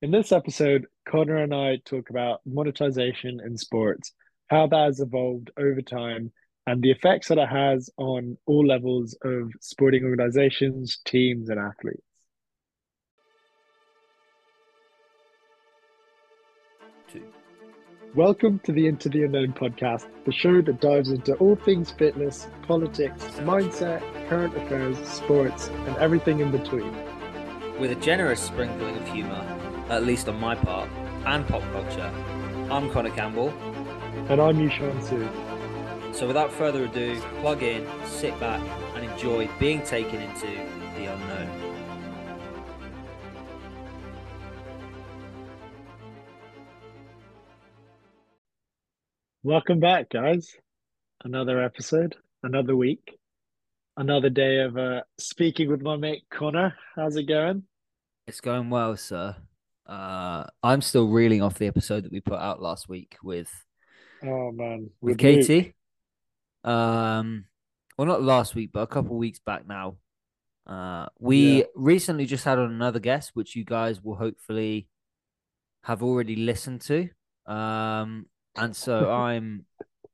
In this episode, Connor and I talk about monetization in sports, how that has evolved over time, and the effects that it has on all levels of sporting organizations, teams, and athletes. Two. Welcome to the Into the Unknown podcast, the show that dives into all things fitness, politics, mindset, current affairs, sports, and everything in between. With a generous sprinkling of humour, at least on my part, and pop culture, I'm Connor Campbell. And I'm Yuxuan Su. So without further ado, plug in, sit back, and enjoy being taken into the unknown. Welcome back, guys. Another episode, another week, another day of uh, speaking with my mate Connor. How's it going? It's going well, sir. Uh, I'm still reeling off the episode that we put out last week with Oh man, with with Luke. Katie. Um, well, not last week, but a couple of weeks back now. Uh, we Yeah. recently just had on another guest, which you guys will hopefully have already listened to. Um, and so I'm,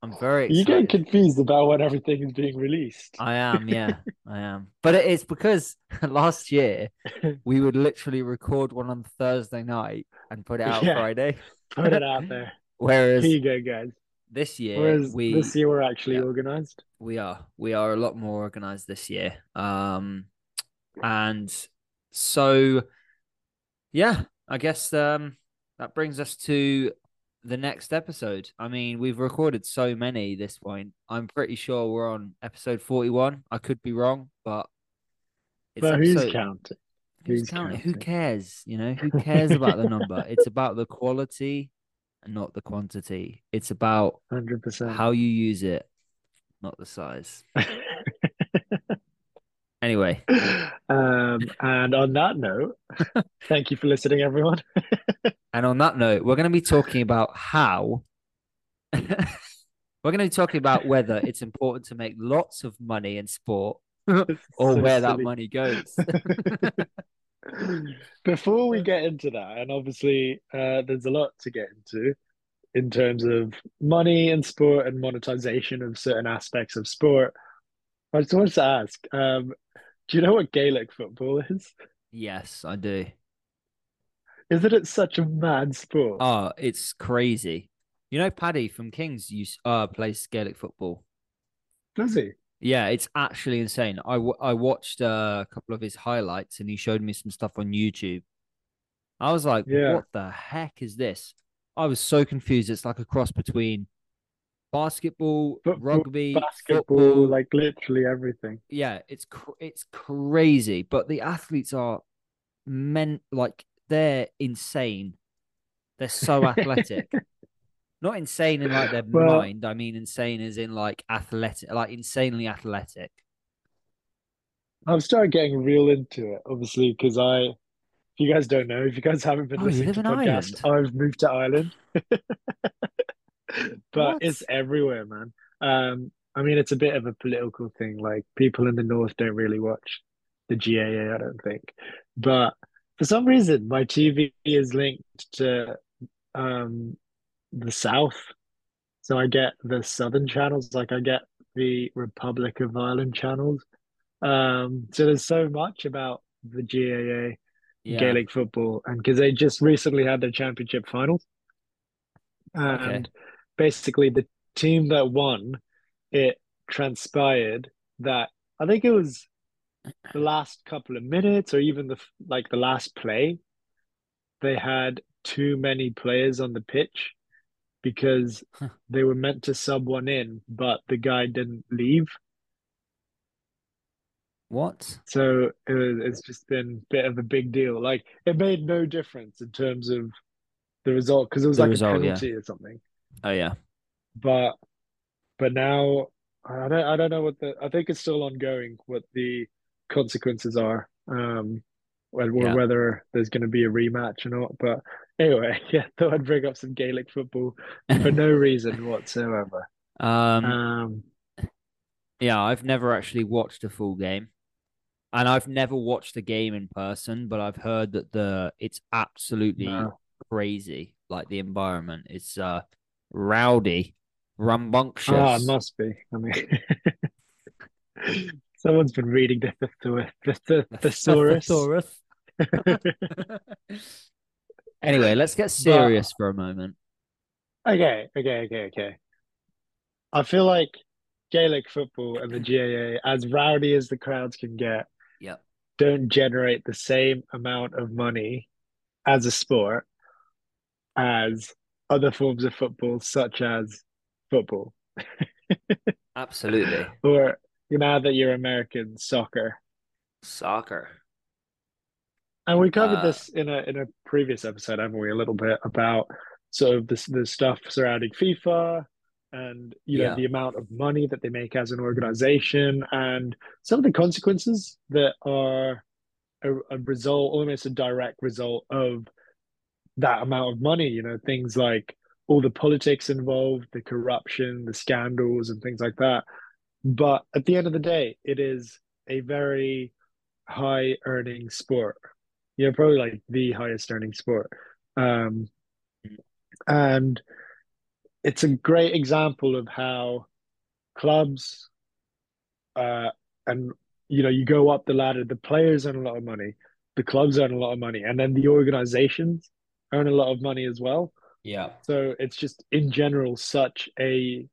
I'm very You get excited. confused about when everything is being released. I am, yeah, I am. But it's because last year we would literally record one on Thursday night and put it out Yeah. Friday. Put it out there. Whereas Here you go, guys. this year Whereas we this year we're actually yeah. organized. we are we are a lot more organized this year. Um, and so yeah, I guess um that brings us to the next episode. I mean, we've recorded so many this point. I'm pretty sure we're on episode 41. I could be wrong, but it's But who's counting? Who's Who's counting? Who cares? You know, who cares about the number? It's about the quality and not the quantity. It's about Hundred percent. how you use it, not the size. Anyway, um, and on that note, thank you for listening, everyone. and on that note, we're going to be talking about how we're going to be talking about whether it's important to make lots of money in sport or So where that money goes. Before we get into that, and obviously uh, there's a lot to get into in terms of money and sport and monetization of certain aspects of sport. I just wanted to ask, um, do you know what Gaelic football is? yes, I do. Isn't it such a mad sport? Oh, it's crazy. You know, Paddy from Kings used uh plays Gaelic football. Does he? Yeah, it's actually insane. I, w- I watched uh, a couple of his highlights and he showed me some stuff on YouTube. I was like, Yeah. what the heck is this? I was so confused. It's like a cross between basketball, rugby, Basketball, football. like literally everything. yeah, it's cr- it's crazy. But the athletes are men like they're insane. They're so athletic. Not insane in like their Well- mind. I mean insane as in like athletic, like insanely athletic. I've started getting real into it, obviously, because I, if you guys don't know, if you guys haven't been Oh, listening to in podcasts, Ireland? I've moved to Ireland. But What? it's everywhere, man. Um, I mean, it's a bit of a political thing. Like people in the north don't really watch the GAA, I don't think. But for some reason, my TV is linked to um the south. So I get the southern channels, like I get the Republic of Ireland channels. Um, so there's so much about the GAA, Yeah. Gaelic football, and because they just recently had their championship finals, and basically the team that won, it transpired that I think it was the last couple of minutes or even the like the last play, they had too many players on the pitch because Huh. they were meant to sub one in, but the guy didn't leave. What? So it was, it's just been a bit of a big deal. Like it made no difference in terms of the result because it was The like result, a yeah. penalty or something. Oh yeah. But but now I don't I don't know what the I think it's still ongoing what the consequences are. Um whether Yeah. whether there's going to be a rematch or not. But anyway, yeah, thought I'd bring up some Gaelic football for no reason whatsoever. Um, Um yeah, I've never actually watched a full game. and I've never watched a game in person, but I've heard that the it's absolutely No. crazy. Like the environment is uh rowdy, rambunctious. Ah, it must be. I mean, someone's been reading the the the, the, the thesaurus. Thesaurus. anyway, let's get serious for a moment. Okay, okay, okay, okay. I feel like Gaelic football and the GAA, as rowdy as the crowds can get, Yep. don't generate the same amount of money as a sport as other forms of football, such as football, Absolutely. or now that you're American, soccer. Soccer. And we covered Uh, this in a in a previous episode, haven't we? A little bit about sort of the the stuff surrounding FIFA and you know Yeah. the amount of money that they make as an organization and some of the consequences that are a, a result, almost a direct result of that amount of money. You know, things like all the politics involved, the corruption, the scandals, and things like that. But at the end of the day, it is a very high earning sport. Yeah, probably like the highest earning sport. Um, and it's a great example of how clubs uh and you know you go up the ladder, the players earn a lot of money, the clubs earn a lot of money, and then the organizations earn a lot of money as well. Yeah. So it's just in general such a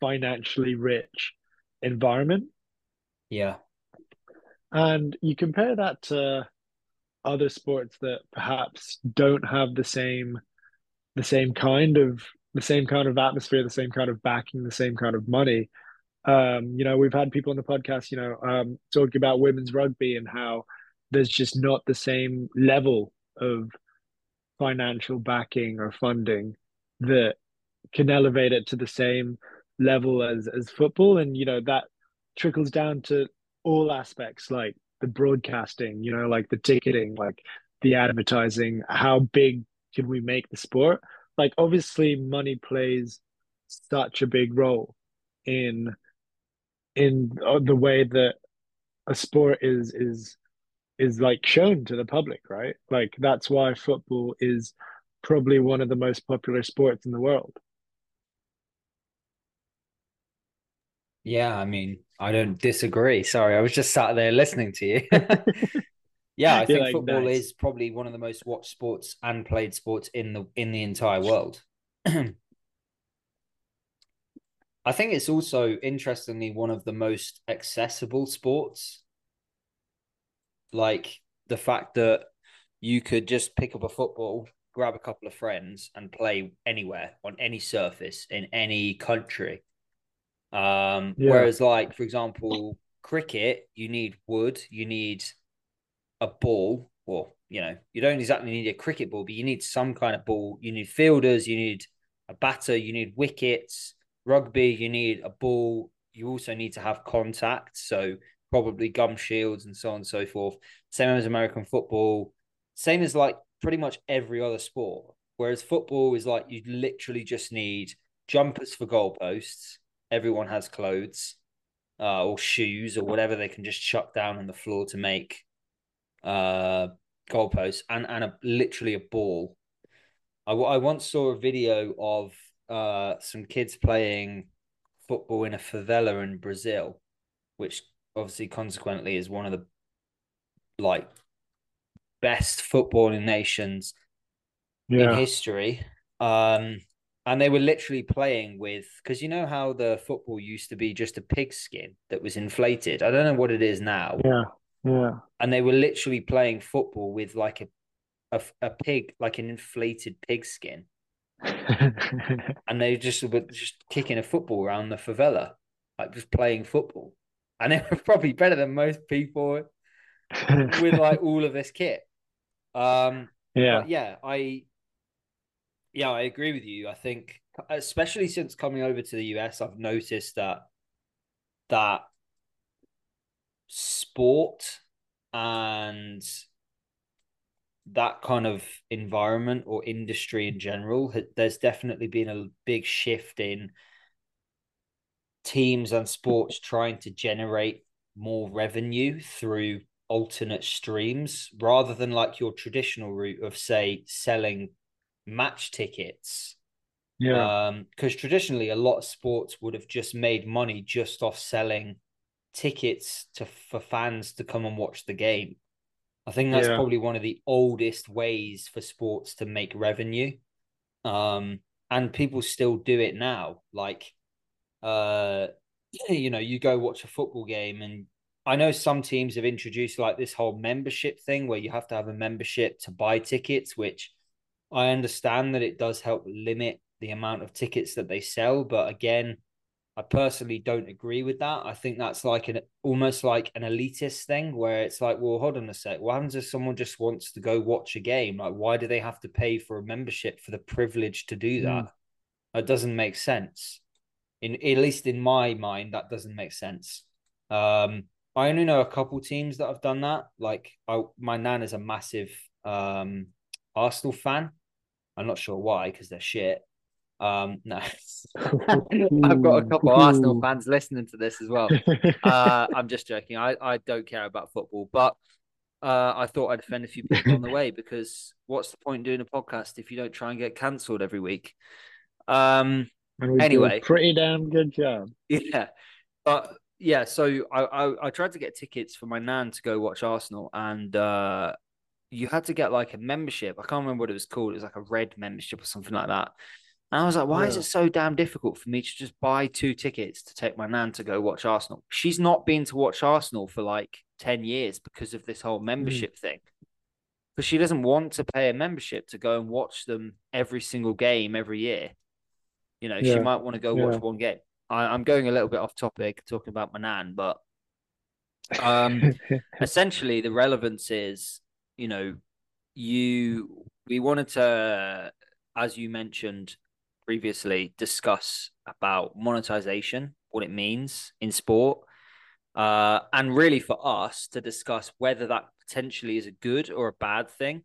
financially rich environment. Yeah. And you compare that to other sports that perhaps don't have the same the same kind of the same kind of atmosphere, the same kind of backing, the same kind of money. Um, you know, we've had people on the podcast, you know, um, talking about women's rugby and how there's just not the same level of financial backing or funding that can elevate it to the same level as as football. And you know that trickles down to all aspects like the broadcasting you know like the ticketing like the advertising how big can we make the sport? Like obviously money plays such a big role in in uh, the way that a sport is is is like shown to the public right like that's why football is probably one of the most popular sports in the world Yeah, I mean, I don't disagree. Sorry, I was just sat there listening to you. yeah, I You're think like, football nice. is probably one of the most watched sports and played sports in the in the entire world. I think it's also interestingly one of the most accessible sports. Like the fact that you could just pick up a football, grab a couple of friends, and play anywhere on any surface in any country. Um, Yeah. whereas, like for example, cricket, you need wood, you need a ball, or you know, you don't exactly need a cricket ball, but you need some kind of ball. You need fielders, you need a batter, you need wickets. Rugby, you need a ball. You also need to have contact, so probably gum shields and so on and so forth. Same as American football, same as like pretty much every other sport. Whereas football is like you literally just need jumpers for goalposts. Everyone has clothes uh, or shoes or whatever they can just chuck down on the floor to make uh, goalposts and and a, literally a ball. I, I once saw a video of uh, some kids playing football in a favela in Brazil, which obviously consequently is one of the like best footballing nations in history. Um, and they were literally playing with because you know how the football used to be just a pig skin that was inflated. I don't know what it is now. yeah yeah And they were literally playing football with like a a, a pig, like an inflated pig skin, and they just were just kicking a football around the favela, like just playing football. And they were probably better than most people with like all of this kit. Um, yeah yeah, I yeah, I agree with you. I think especially since coming over to the US, I've noticed that that sport and that kind of environment or industry in general, there's definitely been a big shift in teams and sports trying to generate more revenue through alternate streams rather than like your traditional route of say selling match tickets. Yeah. Um, because traditionally a lot of sports would have just made money just off selling tickets to for fans to come and watch the game. I think that's Yeah. probably one of the oldest ways for sports to make revenue. Um, and people still do it now. Like, uh, you know, you go watch a football game, and I know some teams have introduced like this whole membership thing where you have to have a membership to buy tickets, which I understand that it does help limit the amount of tickets that they sell. But again, I personally don't agree with that. I think that's like an almost like an elitist thing where it's like, well, hold on a sec. What happens if someone just wants to go watch a game? Like, why do they have to pay for a membership for the privilege to do that? Mm. That doesn't make sense. In at least in my mind, that doesn't make sense. Um, I only know a couple teams that have done that. Like, I, my nan is a massive um, Arsenal fan. I'm not sure why because they're shit. Um, no, I've got a couple of Arsenal fans listening to this as well. Uh, I'm just joking. I, I don't care about football, but uh, I thought I'd offend a few people on the way because what's the point in doing a podcast if you don't try and get cancelled every week? Um, and we anyway. pretty damn good job. yeah, but yeah, so I, I I tried to get tickets for my nan to go watch Arsenal, and uh, you had to get like a membership. I can't remember what it was called. It was like a red membership or something like that. And I was like, why is it so damn difficult for me to just buy two tickets to take my nan to go watch Arsenal? She's not been to watch Arsenal for like 10 years because of this whole membership thing. Because she doesn't want to pay a membership to go and watch them every single game every year. You know, she might want to go Yeah. watch one game. I, I'm going a little bit off topic talking about my nan, but um essentially the relevance is you know you we wanted to as you mentioned previously discuss about monetization what it means in sport uh and really for us to discuss whether that potentially is a good or a bad thing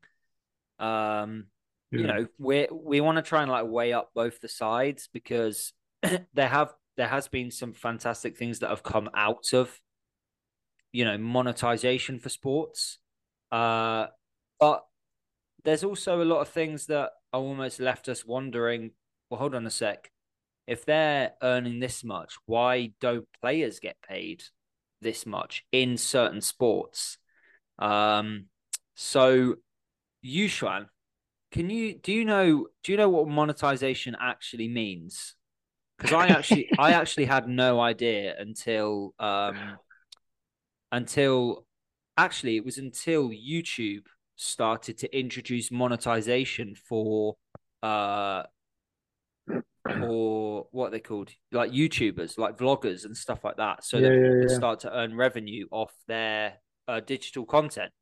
um you know we we want to try and like weigh up both the sides because there have there has been some fantastic things that have come out of you know monetization for sports. Uh but there's also a lot of things that are almost left us wondering well hold on a sec. If they're earning this much why don't players get paid this much in certain sports? Um so Yuxuan, can you do you know do you know what monetization actually means because i actually i actually had no idea until um until actually it was until YouTube started to introduce monetization for uh for what they called like YouTubers like vloggers and stuff like that so Yeah, that yeah, yeah. start to earn revenue off their uh, digital content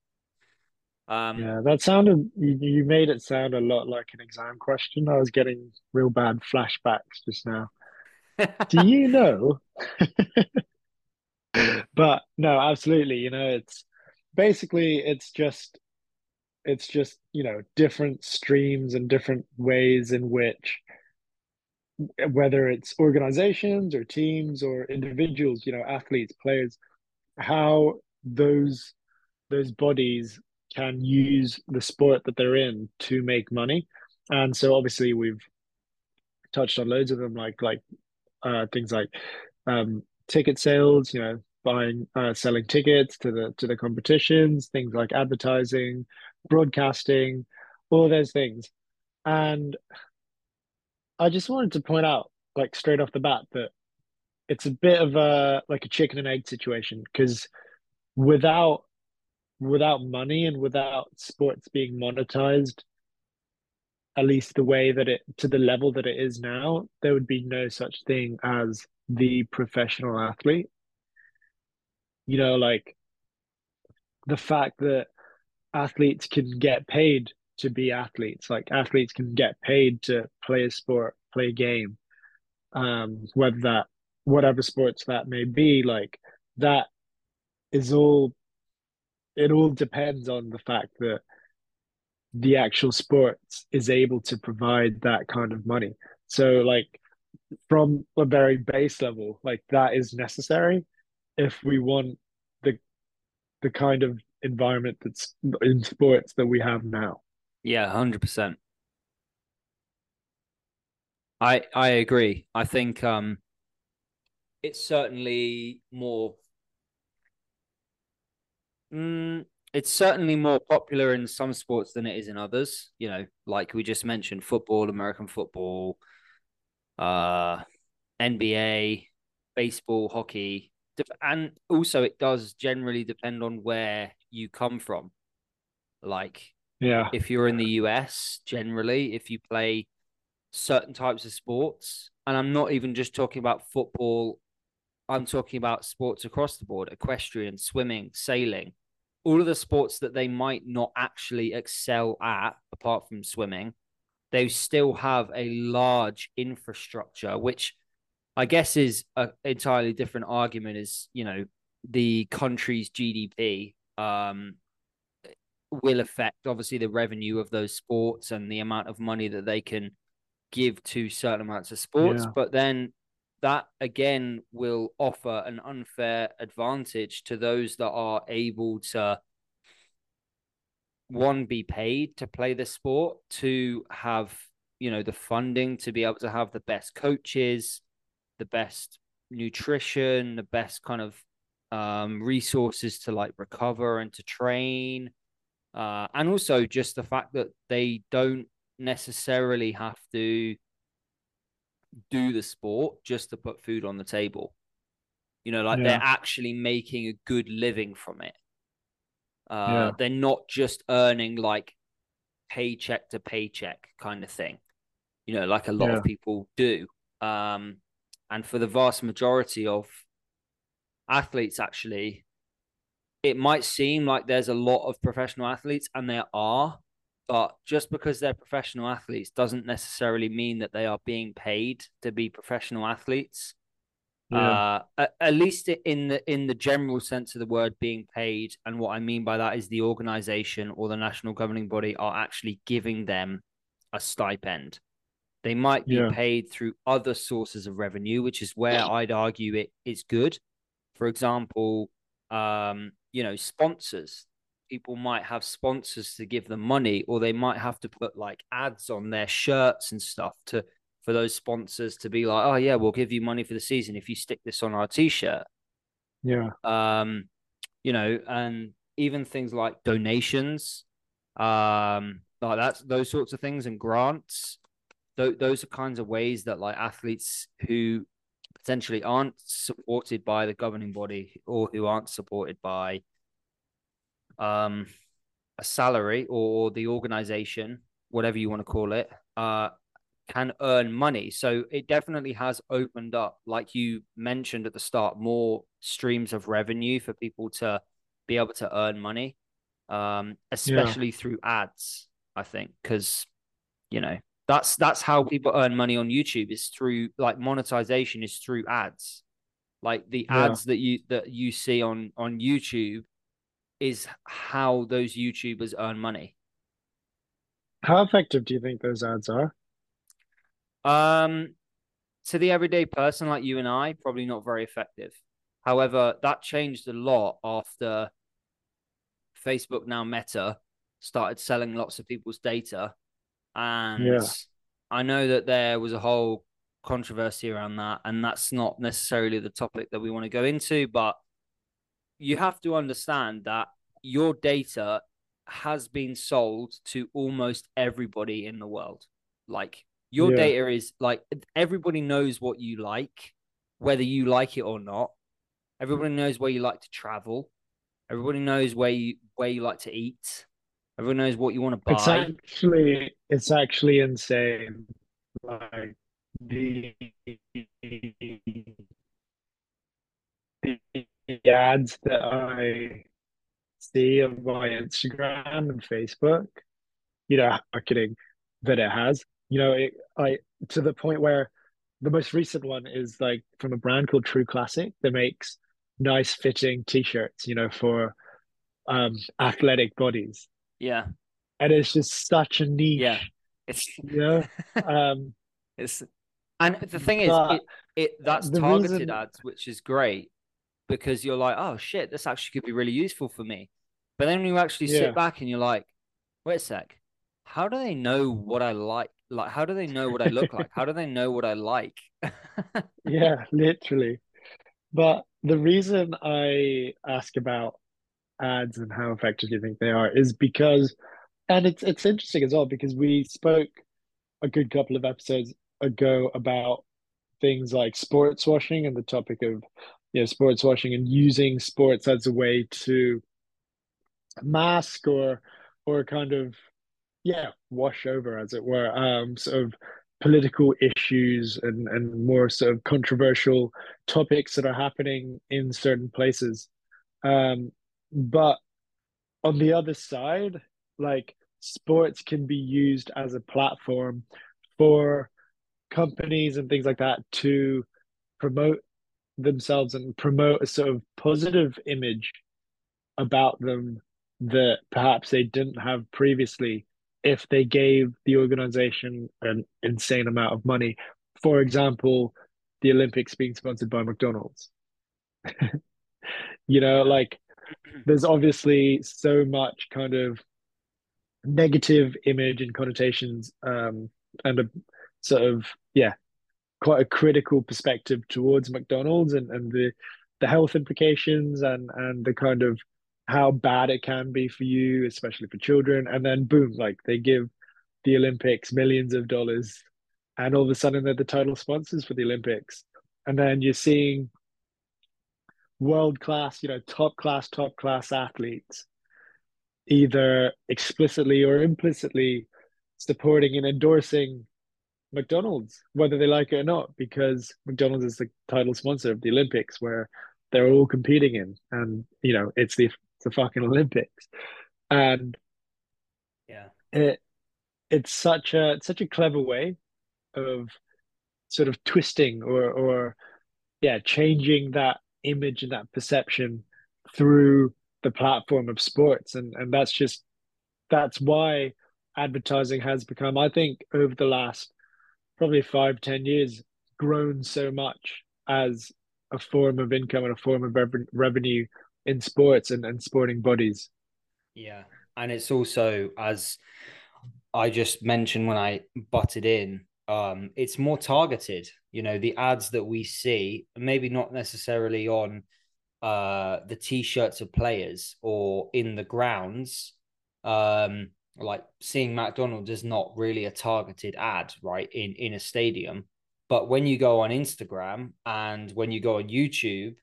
um Yeah, that sounded you, you made it sound a lot like an exam question. I was getting real bad flashbacks just now. Do you know? But no, absolutely. You know, it's basically it's just it's just, you know, different streams and different ways in which whether it's organizations or teams or individuals, you know, athletes, players, how those those bodies can use the sport that they're in to make money. And so obviously we've touched on loads of them like like uh things like um ticket sales, you know, buying uh selling tickets to the to the competitions, things like advertising, broadcasting, all those things. And I just wanted to point out like straight off the bat that it's a bit of a like a chicken and egg situation because without without money and without sports being monetized at least the way that it to the level that it is now there would be no such thing as the professional athlete. You know like the fact that athletes can get paid to be athletes like athletes can get paid to play a sport play a game um whether that whatever sports that may be like that is all it all depends on the fact that the actual sports is able to provide that kind of money. So like from a very base level, like that is necessary if we want the the kind of environment that's in sports that we have now. Yeah, hundred percent. I I agree. I think um, it's certainly more. Mm, it's certainly more popular in some sports than it is in others. You know, like we just mentioned, football, American football, uh, NBA, baseball, hockey, and also it does generally depend on where you come from. Like, yeah, if you're in the US, generally, if you play certain types of sports, and I'm not even just talking about football, I'm talking about sports across the board equestrian, swimming, sailing, all of the sports that they might not actually excel at, apart from swimming, they still have a large infrastructure, which I guess is an entirely different argument. Is you know the country's GDP um, will affect obviously the revenue of those sports and the amount of money that they can give to certain amounts of sports, yeah. but then that again will offer an unfair advantage to those that are able to one be paid to play the sport to have you know the funding to be able to have the best coaches the best nutrition the best kind of um, resources to like recover and to train. Uh, and also just the fact that they don't necessarily have to do the sport just to put food on the table. You know, like yeah. they're actually making a good living from it. Uh, yeah. They're not just earning like paycheck to paycheck kind of thing, you know, like a lot yeah. of people do. Um, and for the vast majority of athletes, actually, it might seem like there's a lot of professional athletes, and there are, but just because they're professional athletes doesn't necessarily mean that they are being paid to be professional athletes. Yeah. Uh, at, at, least in the in the general sense of the word being paid, and what I mean by that is the organization or the national governing body are actually giving them a stipend. They might be yeah. paid through other sources of revenue, which is where I'd argue it is good. For example, um, you know, sponsors people might have sponsors to give them money or they might have to put like ads on their shirts and stuff to for those sponsors to be like oh yeah we'll give you money for the season if you stick this on our t-shirt. Yeah. Um you know and even things like donations um like that's those sorts of things and grants th- those are kinds of ways that like athletes who potentially aren't supported by the governing body or who aren't supported by um, a salary or the organization, whatever you want to call it, uh, can earn money. So it definitely has opened up, like you mentioned at the start, more streams of revenue for people to be able to earn money, um, especially yeah. through ads. I think because you know that's that's how people earn money on YouTube is through like monetization is through ads. Like the yeah. ads that you that you see on on YouTube is how those YouTubers earn money. How effective do you think those ads are? Um, to the everyday person like you and I, probably not very effective. However, that changed a lot after Facebook, now Meta, started selling lots of people's data. And yeah. I know that there was a whole controversy around that, and that's not necessarily the topic that we want to go into, but you have to understand that your data has been sold to almost everybody in the world. Like your yeah. data is like everybody knows what you like, whether you like it or not. Everybody knows where you like to travel. Everybody knows where you where you like to eat. Everyone knows what you want to buy. It's actually it's actually insane. Like the the ads that I see on my Instagram and Facebook, you know, marketing that it has. You know, it I to the point where the most recent one is like from a brand called True Classic that makes nice fitting t-shirts, you know, for um athletic bodies. Yeah. And it's just such a niche. Yeah. It's you know, um it's and the thing is it, it that's targeted reason... ads, which is great because you're like, oh shit, this actually could be really useful for me. But then you actually Yeah. sit back and you're like, wait a sec, how do they know what I like? Like, how do they know what I look like? How do they know what I like? Yeah, literally. But the reason I ask about ads and how effective you think they are is because, and it's it's interesting as well because we spoke a good couple of episodes ago about things like sports washing and the topic of you know sports washing and using sports as a way to mask or or kind of yeah wash over as it were um sort of political issues and and more sort of controversial topics that are happening in certain places. Um but on the other side like sports can be used as a platform for companies and things like that to promote themselves and promote a sort of positive image about them that perhaps they didn't have previously if they gave the organization an insane amount of money. For example, the Olympics being sponsored by McDonald's. you know, like there's obviously so much kind of negative image and connotations um and a sort of yeah quite a critical perspective towards McDonald's and, and the the health implications and and the kind of how bad it can be for you, especially for children. And then boom, like they give the Olympics millions of dollars, and all of a sudden they're the title sponsors for the Olympics. And then you're seeing world class, you know, top class, top class athletes either explicitly or implicitly supporting and endorsing McDonald's, whether they like it or not, because McDonald's is the title sponsor of the Olympics where they're all competing in. And, you know, it's the the fucking Olympics. And yeah. it it's such a it's such a clever way of sort of twisting or or yeah, changing that image and that perception through the platform of sports. And and that's just that's why advertising has become, I think, over the last probably five, ten years, grown so much as a form of income and a form of rev- revenue in sports and, and sporting bodies. Yeah. And it's also, as I just mentioned when I butted in, um, it's more targeted. You know, the ads that we see, maybe not necessarily on uh the t-shirts of players or in the grounds. Um, like seeing McDonald's is not really a targeted ad, right? In in a stadium. But when you go on Instagram and when you go on YouTube,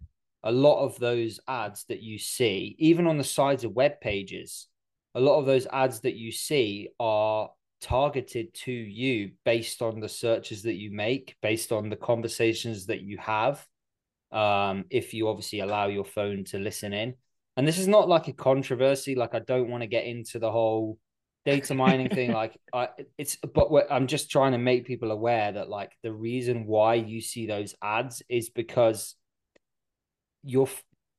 a lot of those ads that you see, even on the sides of web pages, a lot of those ads that you see are targeted to you based on the searches that you make, based on the conversations that you have. Um, if you obviously allow your phone to listen in. And this is not like a controversy. Like I don't want to get into the whole data mining thing. Like I, it's, but what, I'm just trying to make people aware that like the reason why you see those ads is because your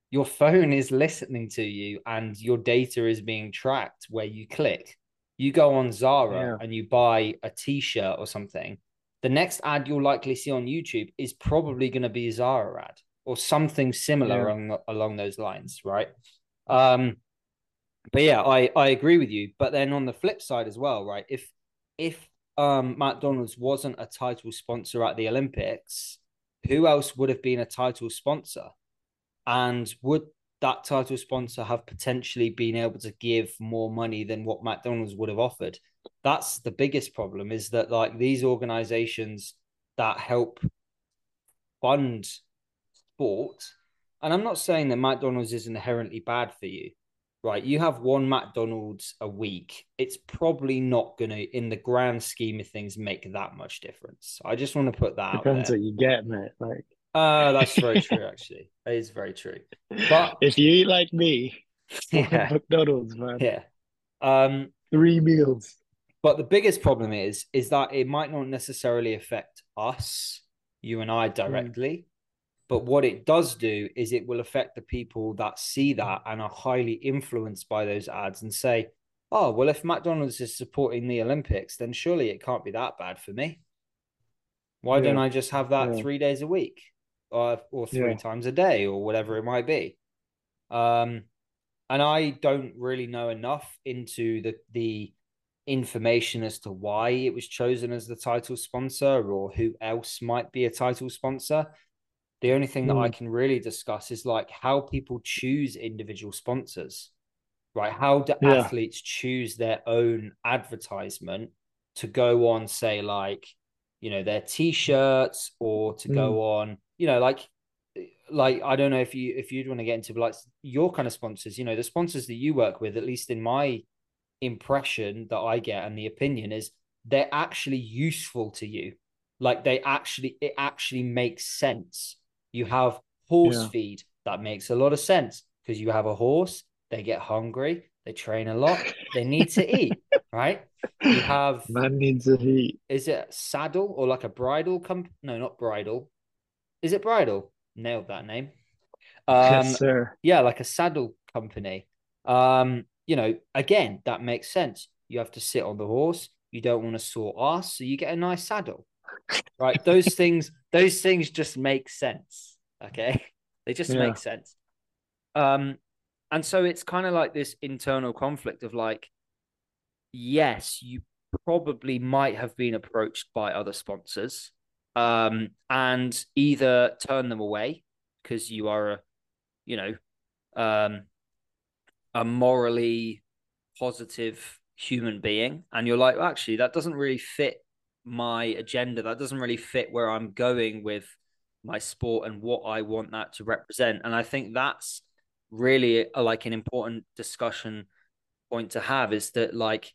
your phone is listening to you and your data is being tracked where you click. You go on Zara Yeah. and you buy a t-shirt or something. The next ad you'll likely see on YouTube is probably going to be a Zara ad or something similar Yeah. along, along those lines, right? Um, but yeah, I I agree with you. But then on the flip side as well, right? If if um McDonald's wasn't a title sponsor at the Olympics, who else would have been a title sponsor? And would that title sponsor have potentially been able to give more money than what McDonald's would have offered? That's the biggest problem is that like these organizations that help fund sport, and I'm not saying that McDonald's is inherently bad for you, right? You have one McDonald's a week. It's probably not going to, in the grand scheme of things, make that much difference. I just want to put that out Depends there. what you get, mate. Like, Uh, that's very true, actually. That is very true. But- if you eat like me, Yeah. McDonald's, man, Yeah. Um, three meals. but the biggest problem is is that it might not necessarily affect us, you and I directly. But what it does do is it will affect the people that see that and are highly influenced by those ads and say, oh, well, if McDonald's is supporting the Olympics, then surely it can't be that bad for me. Why don't I just have that Yeah. three days a week or, or three Yeah. times a day or whatever it might be? Um, and I don't really know enough into the the information as to why it was chosen as the title sponsor or who else might be a title sponsor. The only thing that I Mm. can really discuss is like how people choose individual sponsors, right? How do Yeah. athletes choose their own advertisement to go on, say, like, you know, their t-shirts or to Mm. go on, you know, like like I don't know if you if you'd want to get into like your kind of sponsors, you know, the sponsors that you work with, at least in my impression that I get and the opinion is they're actually useful to you. Like they actually it actually makes sense. You have horse Yeah. feed that makes a lot of sense because you have a horse, they get hungry, they train a lot, they need to eat, right? You have Man needs a heat. is it saddle or like a bridle comp no not bridle is it bridle nailed that name um yes, sir. yeah like a saddle company um you know again that makes sense you have to sit on the horse you don't want to sore ass so you get a nice saddle right those things those things just make sense okay they just Yeah. make sense um and so it's kind of like this internal conflict of like yes you probably might have been approached by other sponsors um and either turn them away because you are a you know um a morally positive human being and you're like actually that doesn't really fit my agenda that doesn't really fit where i'm going with my sport and what i want that to represent and i think that's really a, like an important discussion point to have is that like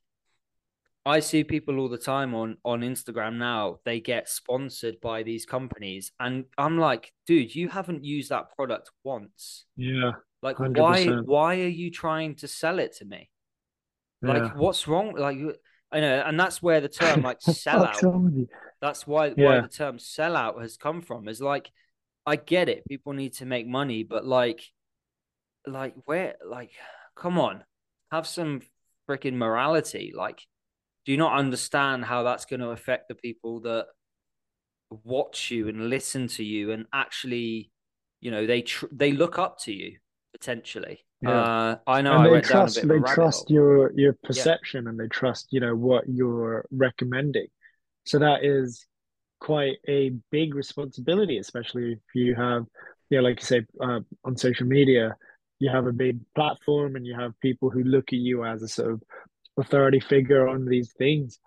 I see people all the time on on Instagram now. They get sponsored by these companies, and I'm like, dude, you haven't used that product once. Yeah. Like, why 100%. why are you trying to sell it to me? Like, yeah. what's wrong? Like, I know, and that's where the term like sellout. wrong with you? That's why why the term sellout has come from. Is like, I get it. People need to make money, but like, like where, like, come on, have some freaking morality. Like, do you not understand how that's going to affect the people that watch you and listen to you and actually, you know, they tr- they look up to you potentially. Yeah. Uh, I know and I they trust down a bit they of a rabbit trust your your perception and they trust you know what you're recommending. So that is quite a big responsibility especially if you have yeah like you say uh, on social media you have a big platform and you have people who look at you as a sort of authority figure on these things.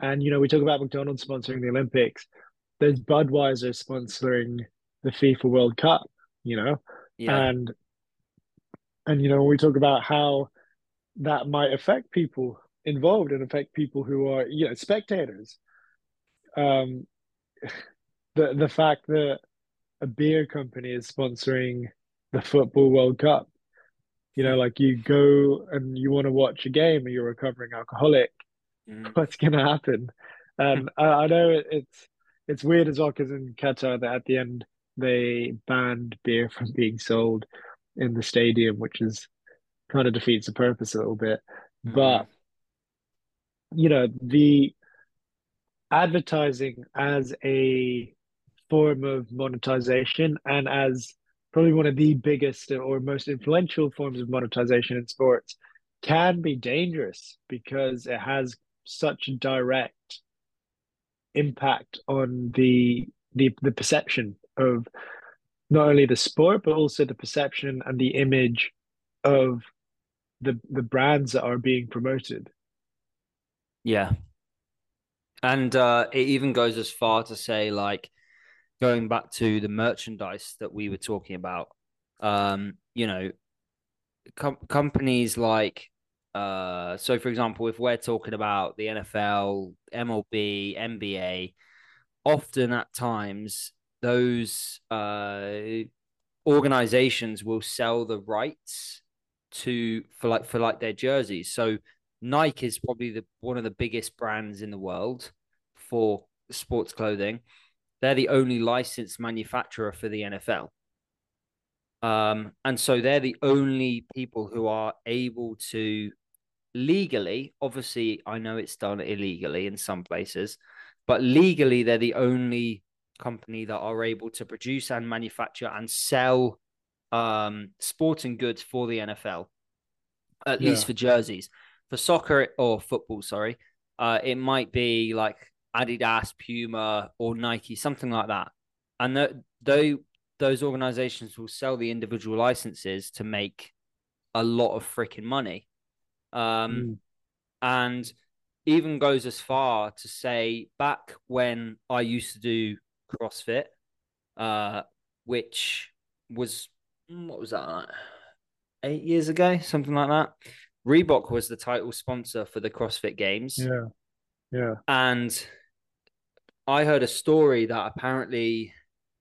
And you know we talk about mcdonald's sponsoring the olympics. There's budweiser sponsoring the fifa world cup you know? Yeah, and and you know we talk about how that might affect people involved and affect people who are you know spectators um the the fact that a beer company is sponsoring the football world cup you know like you go and you want to watch a game and you're a recovering alcoholic Mm. what's going to happen and I, I know it, it's it's weird as well because in Qatar that at the end they banned beer from being sold in the stadium which is kind of defeats the purpose a little bit. Mm-hmm. But you know the advertising as a form of monetization and as probably one of the biggest or most influential forms of monetization in sports can be dangerous because it has such a direct impact on the the the perception of not only the sport but also the perception and the image of the the brands that are being promoted. Yeah. And uh, it even goes as far to say, like, going back to the merchandise that we were talking about, um, you know, com- companies like, uh, so for example, if we're talking about the NFL, MLB, NBA, often at times those uh, organizations will sell the rights to for like for like their jerseys. So Nike is probably the one of the biggest brands in the world for sports clothing. They're the only licensed manufacturer for the NFL. Um, and so they're the only people who are able to legally, obviously, I know it's done illegally in some places, but legally, they're the only company that are able to produce and manufacture and sell um, sporting goods for the NFL. at Yeah. least for jerseys. For soccer or football, sorry, uh, it might be like Adidas, Puma, or Nike, something like that. And th- though those organizations will sell the individual licenses to make a lot of freaking money. Um, Mm. and even goes as far to say back when I used to do CrossFit, uh, which was mm, what was that like, eight years ago, something like that. Reebok was the title sponsor for the CrossFit Games, Yeah. Yeah. and I heard a story that apparently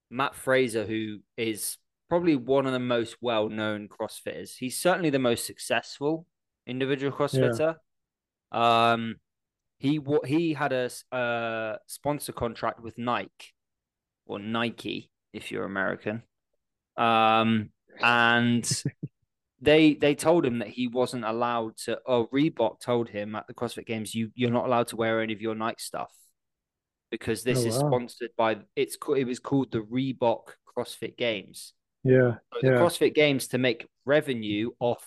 Mat Fraser, who is probably one of the most well-known CrossFitters, he's certainly the most successful individual CrossFitter. Um, he he had a, uh, sponsor contract with Nike or Nike if you're American. Um, and they they told him that he wasn't allowed to. Oh, Reebok told him at the CrossFit Games, you you're not allowed to wear any of your Nike stuff because this Oh, is wow. sponsored by. It's it was called the Reebok CrossFit Games. Yeah. So the Yeah. CrossFit Games to make revenue off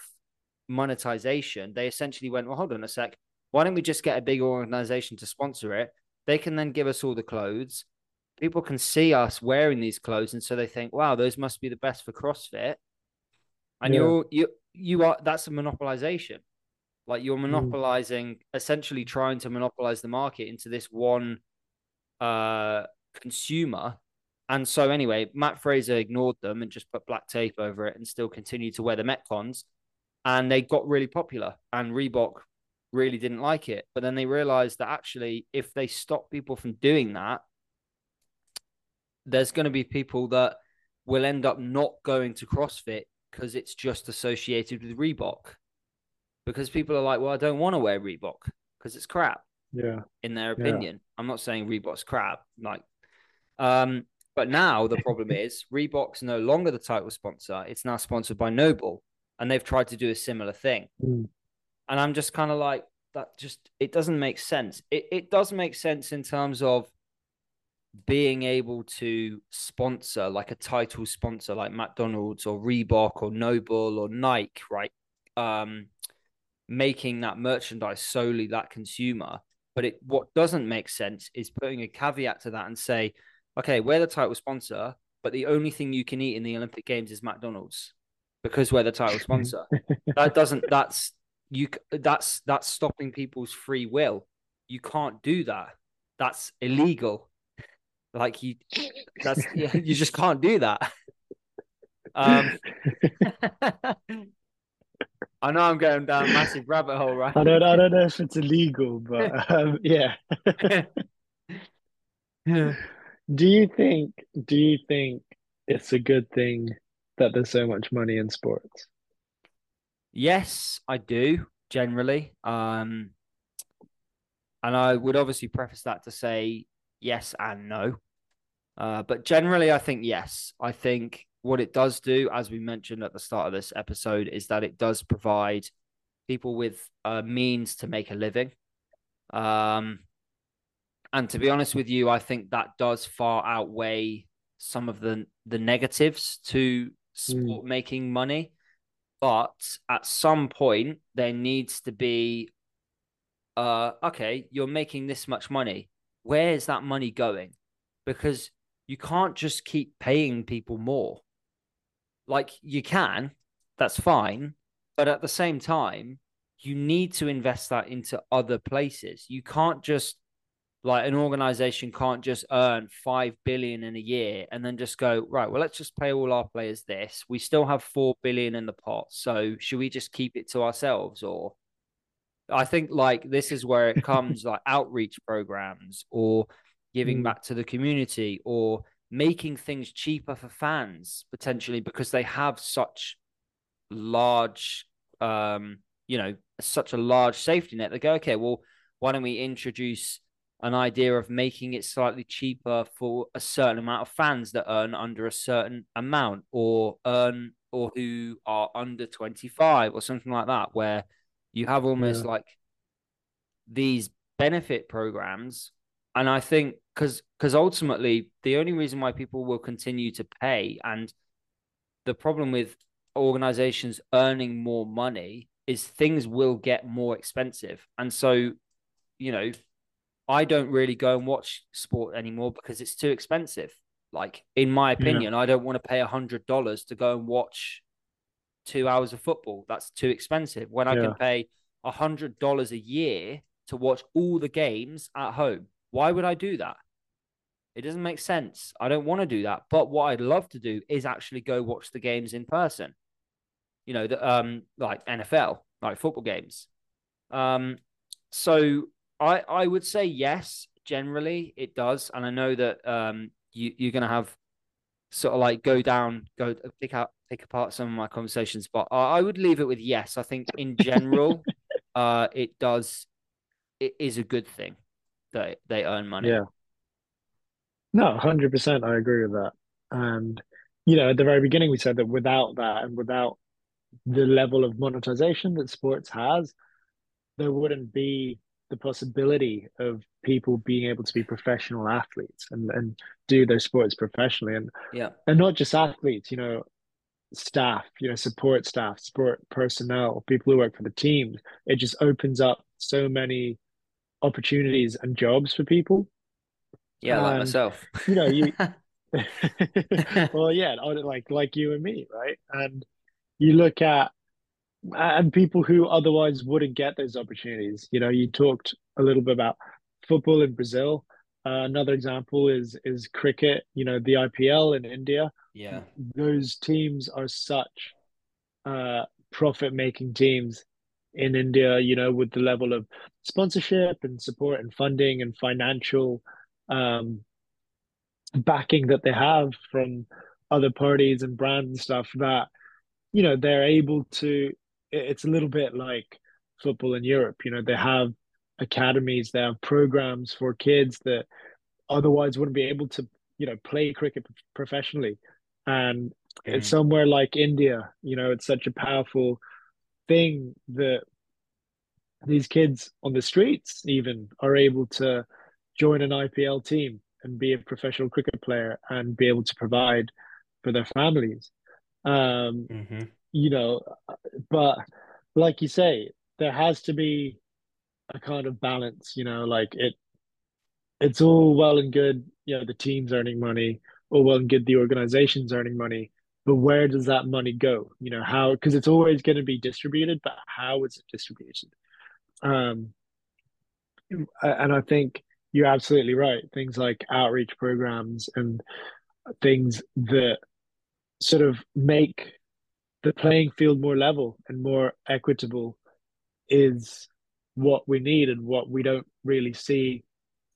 monetization, they essentially went, well, hold on a sec. Why don't we just get a big organization to sponsor it? They can then give us all the clothes. People can see us wearing these clothes, and so they think, wow, those must be the best for CrossFit. And Yeah. you're you you are that's a monopolization. Like Mm. you're monopolizing, essentially trying to monopolize the market into this one uh consumer. And so anyway, Mat Fraser ignored them and just put black tape over it and still continued to wear the Metcons. And they got really popular. And Reebok really didn't like it. But then they realized that actually, if they stop people from doing that, there's going to be people that will end up not going to CrossFit because it's just associated with Reebok. Because people are like, well, I don't want to wear Reebok because it's crap Yeah. in their Yeah. opinion. I'm not saying Reebok's crap, like, um, but now the problem is Reebok's no longer the title sponsor. It's now sponsored by NOBULL, and they've tried to do a similar thing. Mm. And I'm just kind of like, that just it doesn't make sense. It it does make sense in terms of being able to sponsor like a title sponsor like McDonald's or Reebok or NOBULL or Nike, right? Um, making that merchandise solely that consumer. But it what doesn't make sense is putting a caveat to that and say, okay, we're the title sponsor, but the only thing you can eat in the Olympic Games is McDonald's because we're the title sponsor. that doesn't that's you that's that's stopping people's free will. You can't do that. That's illegal. Like you that's you just can't do that. Um I know I'm going down a massive rabbit hole, right? I don't I don't know if it's illegal, but um, yeah. Do you think do you think it's a good thing that there's so much money in sports? Yes, I do generally. Um, and I would obviously preface that to say yes and no. Uh, but generally, I think yes. I think what it does do, as we mentioned at the start of this episode, is that it does provide people with uh, means to make a living. Um, and to be honest with you, I think that does far outweigh some of the the negatives to sport making money. But at some point, there needs to be, uh, okay, you're making this much money. Where is that money going? Because you can't just keep paying people more. Like you can, that's fine. But at the same time, you need to invest that into other places. You can't just like an organization can't just earn 5 billion in a year and then just go right well let's just pay all our players this we still have 4 billion in the pot so should we just keep it to ourselves or i think like this is where it comes like outreach programs or giving Mm. back to the community or making things cheaper for fans potentially because they have such large um you know such a large safety net they go okay well why don't we introduce an idea of making it slightly cheaper for a certain amount of fans that earn under a certain amount or earn or who are under 25 or something like that where you have almost Yeah. like these benefit programs and i think because because ultimately the only reason why people will continue to pay and the problem with organizations earning more money is things will get more expensive. And so, you know, I don't really go and watch sport anymore because it's too expensive. Like, in my opinion, yeah. I don't want to pay a hundred dollars to go and watch two hours of football. That's too expensive. When I yeah. can pay a hundred dollars a year to watch all the games at home. Why would I do that? It doesn't make sense. I don't want to do that. But what I'd love to do is actually go watch the games in person. You know, the um like NFL, like football games. Um so I I would say yes, generally it does. And I know that um you you're gonna have sort of like go down, go pick out pick apart some of my conversations, but I would leave it with yes. I think in general, uh, it does. It is a good thing that they earn money. Yeah. No, hundred percent. I agree with that. And you know, at the very beginning, we said that without that and without the level of monetization that sports has, there wouldn't be the possibility of people being able to be professional athletes and, and do their sports professionally. And yeah. and not just athletes you know staff you know support staff support personnel people who work for the teams it just opens up so many opportunities and jobs for people. Yeah like myself. you know you well yeah like like you and me right? And you look at and people who otherwise wouldn't get those opportunities. You know, you talked a little bit about football in Brazil. Uh, another example is is cricket. You know, the IPL in India. Yeah, those teams are such uh, profit making teams in India. You know, with the level of sponsorship and support and funding and financial um, backing that they have from other parties and brands and stuff that you know they're able to it's a little bit like football in Europe. You know, they have academies, they have programs for kids that otherwise wouldn't be able to, you know, play cricket professionally. And mm. it's somewhere like India, you know, it's such a powerful thing that these kids on the streets even are able to join an IPL team and be a professional cricket player and be able to provide for their families. Um, mm-hmm you know, but like you say, there has to be a kind of balance, you know, like it it's all well and good, you know, the team's earning money, all well and good the organization's earning money, but where does that money go? You know, how because it's always going to be distributed, but how is it distributed? Um and I think you're absolutely right. Things like outreach programs and things that sort of make the playing field more level and more equitable is what we need and what we don't really see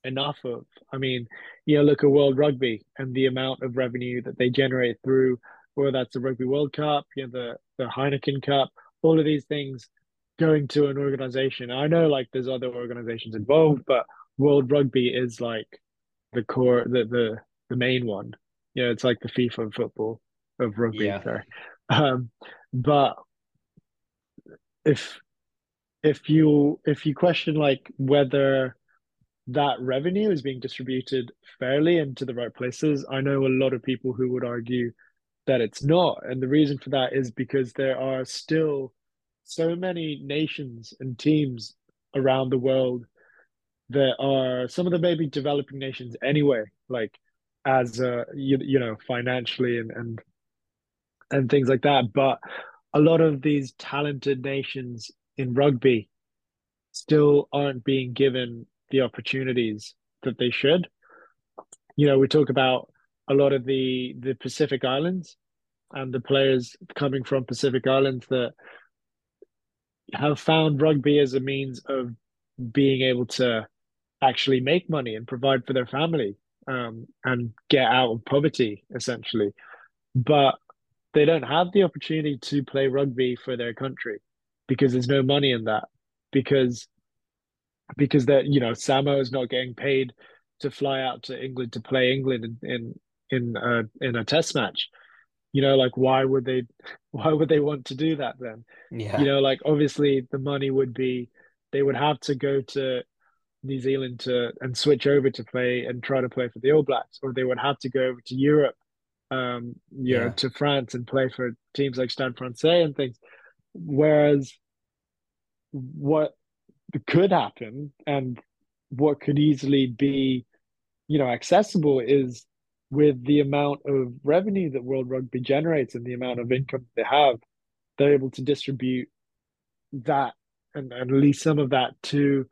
enough of. I mean, you know, look at World Rugby and the amount of revenue that they generate through whether that's the Rugby World Cup, you know, the the Heineken Cup, all of these things going to an organization. I know like there's other organizations involved, but World Rugby is like the core the the the main one. You know, it's like the FIFA of football of rugby. Yeah. Sorry. Um, but if if you if you question like whether that revenue is being distributed fairly and to the right places, I know a lot of people who would argue that it's not. And the reason for that is because there are still so many nations and teams around the world that are some of them maybe developing nations anyway, like as uh you, you know financially and and and things like that. But a lot of these talented nations in rugby still aren't being given the opportunities that they should. You know, we talk about a lot of the the Pacific Islands and the players coming from Pacific Islands that have found rugby as a means of being able to actually make money and provide for their family um, and get out of poverty essentially. But they don't have the opportunity to play rugby for their country because there's no money in that. Because because that you know Samoa is not getting paid to fly out to England to play England in in in a, in a test match. You know like why would they why would they want to do that then? Yeah. You know like obviously the money would be they would have to go to New Zealand to and switch over to play and try to play for the All Blacks or they would have to go over to Europe um, you yeah. know, to France and play for teams like Stade Francais and things. Whereas what could happen and what could easily be, you know, accessible is with the amount of revenue that World Rugby generates and the amount of income they have, they're able to distribute that and, and at least some of that to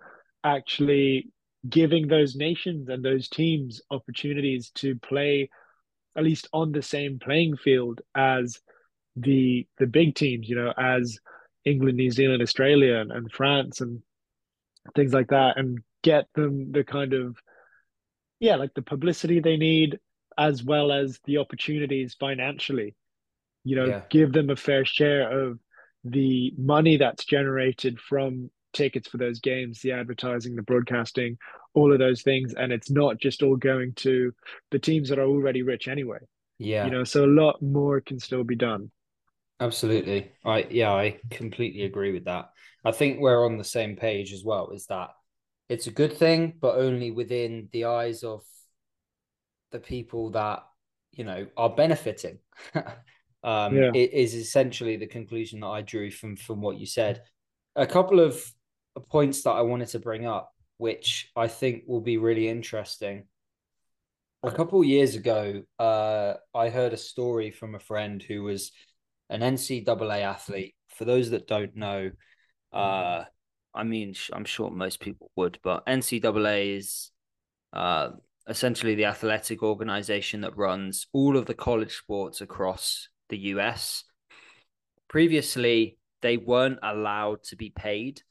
actually giving those nations and those teams opportunities to play at least on the same playing field as the the big teams, you know, as England, New Zealand, Australia, and, and France, and things like that, and get them the kind of yeah, like the publicity they need, as well as the opportunities financially. You know, yeah. give them a fair share of the money that's generated from tickets for those games, the advertising, the broadcasting, all of those things. And it's not just all going to the teams that are already rich anyway. Yeah. You know, so a lot more can still be done. Absolutely. I yeah, I completely agree with that. I think we're on the same page as well, is that it's a good thing, but only within the eyes of the people that, you know, are benefiting. um yeah. it is essentially the conclusion that I drew from from what you said. A couple of points that I wanted to bring up, which I think will be really interesting. A couple years ago, uh, I heard a story from a friend who was an NCAA athlete. For those that don't know, uh, I mean, I'm sure most people would, but NCAA is uh, essentially the athletic organization that runs all of the college sports across the US. Previously, they weren't allowed to be paid.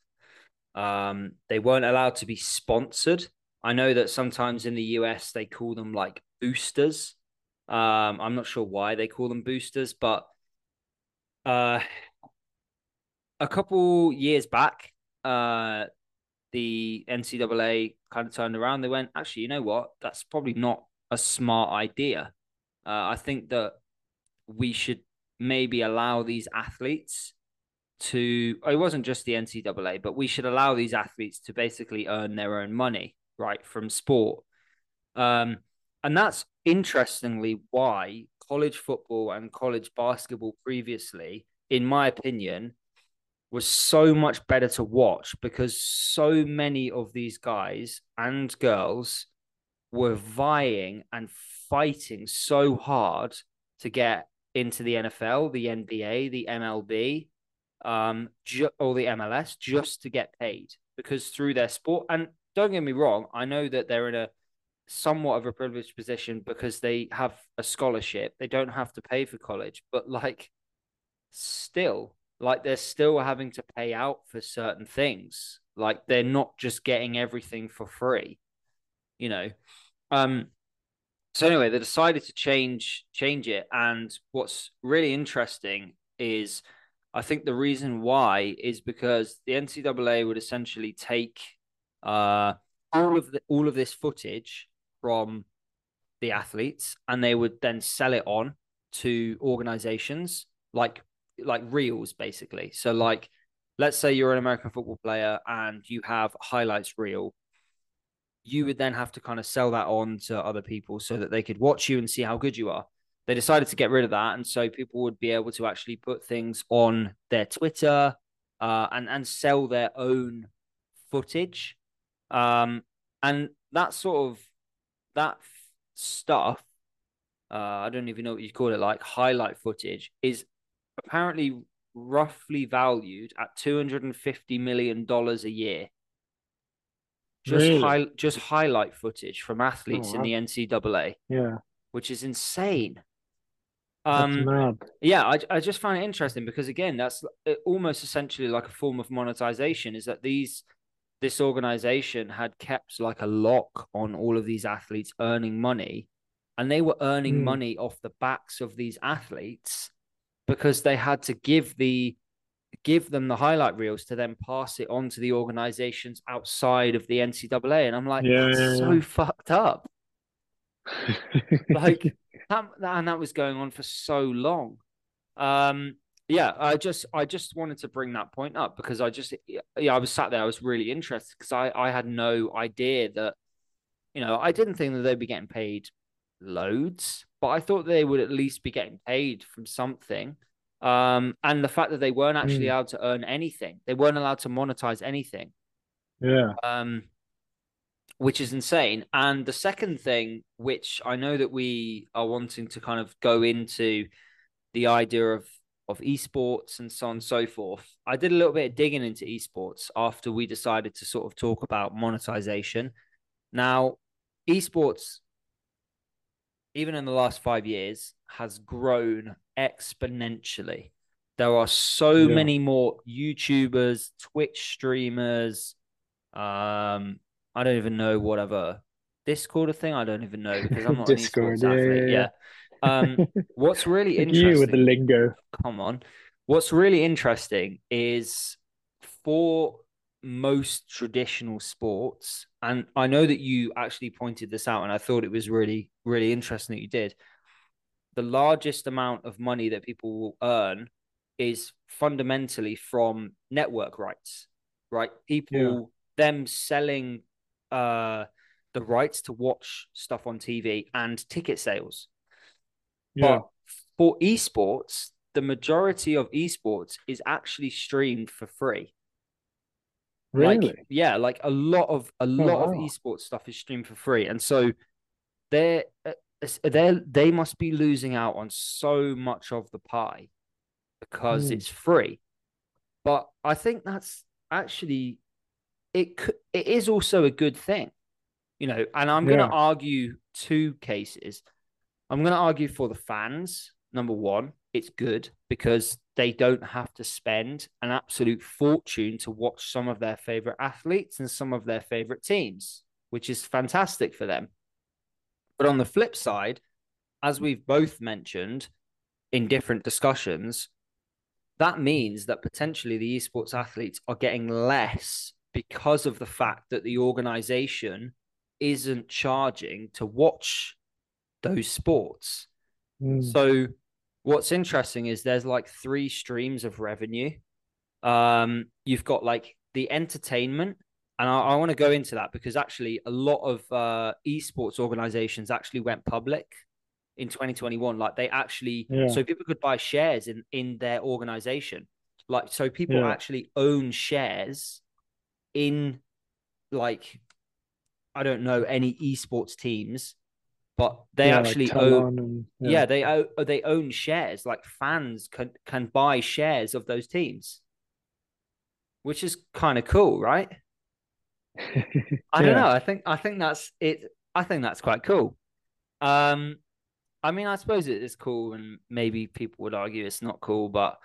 Um, they weren't allowed to be sponsored. I know that sometimes in the US they call them like boosters. Um, I'm not sure why they call them boosters, but uh, a couple years back, uh, the NCAA kind of turned around. They went, actually, you know what? That's probably not a smart idea. Uh, I think that we should maybe allow these athletes to. It wasn't just the NCAA, but we should allow these athletes to basically earn their own money, right, from sport. Um, and that's interestingly why college football and college basketball previously, in my opinion, was so much better to watch because so many of these guys and girls were vying and fighting so hard to get into the NFL, the NBA, the MLB, um, ju- or the MLS just to get paid because through their sport. And don't get me wrong, I know that they're in a somewhat of a privileged position because they have a scholarship. They don't have to pay for college, but like still, like they're still having to pay out for certain things. Like they're not just getting everything for free, you know. Um so anyway, they decided to change change it and what's really interesting is I think the reason why is because the NCAA would essentially take uh all of the, all of this footage from the athletes and they would then sell it on to organizations like like reels basically. So like let's say you're an american football player and you have highlights reel. You would then have to kind of sell that on to other people so that they could watch you and see how good you are they decided to get rid of that and so people would be able to actually put things on their twitter uh, and and sell their own footage um, and that sort of that stuff, uh, I don't even know what you call it, like highlight footage, is apparently roughly valued at two hundred and fifty million dollars a year. Just really? high, just highlight footage from athletes oh, in the NCAA. Yeah, which is insane. Um, yeah, I, I just find it interesting because again, that's almost essentially like a form of monetization. Is that these this organization had kept like a lock on all of these athletes earning money and they were earning mm. money off the backs of these athletes because they had to give the give them the highlight reels to then pass it on to the organizations outside of the NCAA and I'm like yeah, yeah, so yeah. fucked up like that, and that was going on for so long um yeah, I just I just wanted to bring that point up because I just yeah I was sat there I was really interested because I I had no idea that you know I didn't think that they'd be getting paid loads but I thought they would at least be getting paid from something Um, and the fact that they weren't actually Mm. allowed to earn anything, they weren't allowed to monetize anything. Yeah. Um, which is insane. And the second thing, which I know that we are wanting to kind of go into the idea of of esports and so on and so forth. I did a little bit of digging into esports after we decided to sort of talk about monetization. Now, esports, even in the last five years, has grown exponentially. There are so Yeah. many more YouTubers, Twitch streamers, um, I don't even know whatever Discord a thing. I don't even know because I'm not Discord, an yeah, yeah, yeah. Um, what's really interesting you with the lingo. come on. What's really interesting is for most traditional sports, and I know that you actually pointed this out, and I thought it was really, really interesting that you did. The largest amount of money that people will earn is fundamentally from network rights, right? People, them selling uh, the rights to watch stuff on TV and ticket sales. Yeah. But for esports, the majority of esports is actually streamed for free. Really? Like, yeah, like a lot of a lot of wow. esports stuff is streamed for free, and so they're they they must be losing out on so much of the pie because Mm. it's free. But I think that's actually it. It is also a good thing, you know. And I'm going Yeah. to argue two cases. I'm going to argue for the fans. Number one, it's good because they don't have to spend an absolute fortune to watch some of their favorite athletes and some of their favorite teams, which is fantastic for them. But on the flip side, as we've both mentioned in different discussions, that means that potentially the esports athletes are getting less because of the fact that the organization isn't charging to watch those sports. Mm. So what's interesting is there's like three streams of revenue. Um, you've got like the entertainment, and I, I want to go into that because actually a lot of uh, esports organizations actually went public in 2021. Like they actually, Yeah. so people could buy shares in in their organization. Like so, people Yeah. actually own shares in like I don't know any esports teams, but they Yeah, like actually own and yeah, they own they own shares. Like fans can can buy shares of those teams, which is kind of cool, right? I don't know. I think I think that's it. I think that's quite cool. Um, I mean, I suppose it is cool, and maybe people would argue it's not cool, but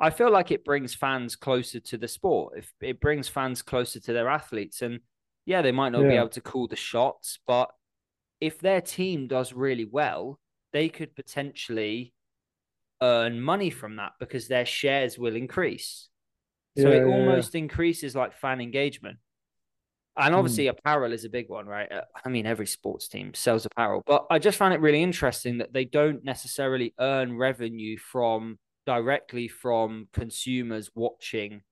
I feel like it brings fans closer to the sport. If it brings fans closer to their athletes, and yeah, they might not be able to call the shots, but if their team does really well, they could potentially earn money from that because their shares will increase. So Yeah, it yeah, yeah. almost increases like fan engagement. And Mm. obviously, apparel is a big one, right? Uh, I mean, every sports team sells apparel, but I just found it really interesting that they don't necessarily earn revenue from directly from consumers watching,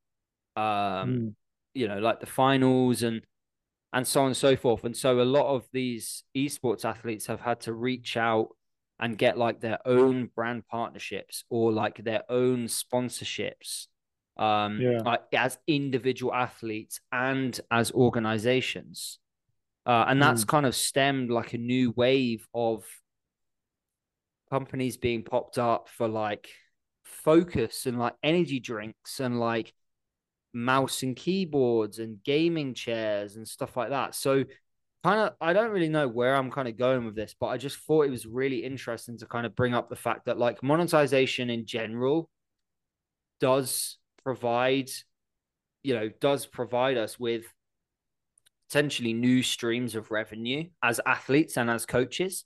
um, Mm. you know, like the finals and and so on and so forth. And so a lot of these esports athletes have had to reach out and get like their own brand partnerships or like their own sponsorships um Yeah. like as individual athletes and as organizations uh, and that's kind of stemmed like a new wave of companies being popped up for like focus and like energy drinks and like mouse and keyboards and gaming chairs and stuff like that so kind of i don't really know where i'm kind of going with this but i just thought it was really interesting to kind of bring up the fact that like monetization in general does provide you know does provide us with potentially new streams of revenue as athletes and as coaches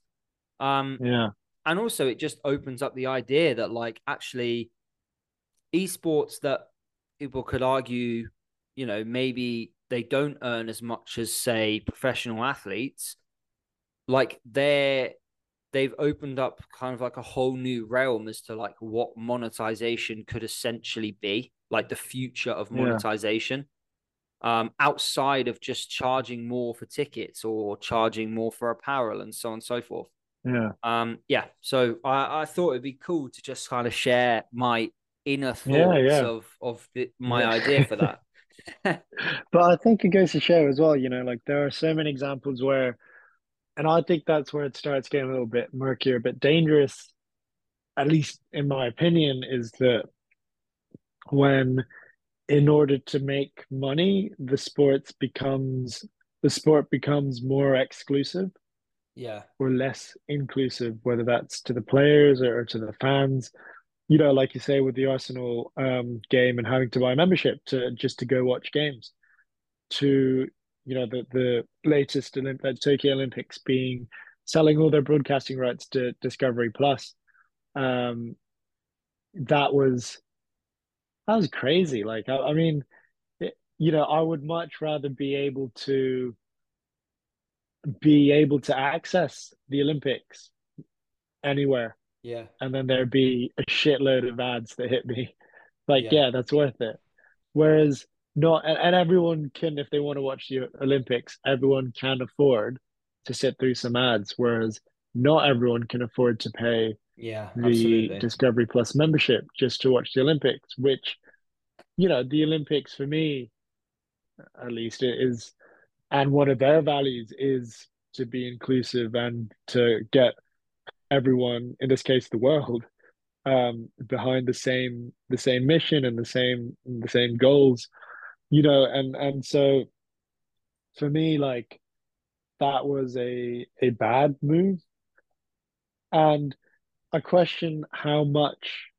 um Yeah. And also it just opens up the idea that like actually esports that people could argue you know maybe they don't earn as much as say professional athletes like they're they've opened up kind of like a whole new realm as to like what monetization could essentially be like the future of Yeah. monetization um outside of just charging more for tickets or charging more for apparel and so on and so forth Yeah. um, yeah, so I, I thought it'd be cool to just kind of share my inner thoughts Yeah, yeah. of of the, my idea for that. But I think it goes to show as well, you know, like there are so many examples where, and I think that's where it starts getting a little bit murkier, but dangerous, at least in my opinion, is that when in order to make money, the sports becomes the sport becomes more exclusive Yeah. or less inclusive, whether that's to the players or to the fans. You know, like you say with the Arsenal um, game and having to buy membership to just to go watch games, to you know the the latest Olymp- uh, Tokyo Olympics being selling all their broadcasting rights to Discovery Plus. Um, that was that was crazy. Like I, I mean, it, you know, I would much rather be able to be able to access the Olympics anywhere, Yeah. and then there'd be a shitload of ads that hit me. Like, Yeah. yeah, that's worth it. Whereas not, and, and everyone can, if they want to watch the Olympics, everyone can afford to sit through some ads. Whereas not everyone can afford to pay Yeah. the Absolutely. Discovery Plus membership just to watch the Olympics, which, you know, the Olympics for me, at least, it is, and one of their values is to be inclusive and to get everyone, in this case, the world, um, behind the same the same mission and the same the same goals, you know, and and so for me, like that was a a bad move, and I question how much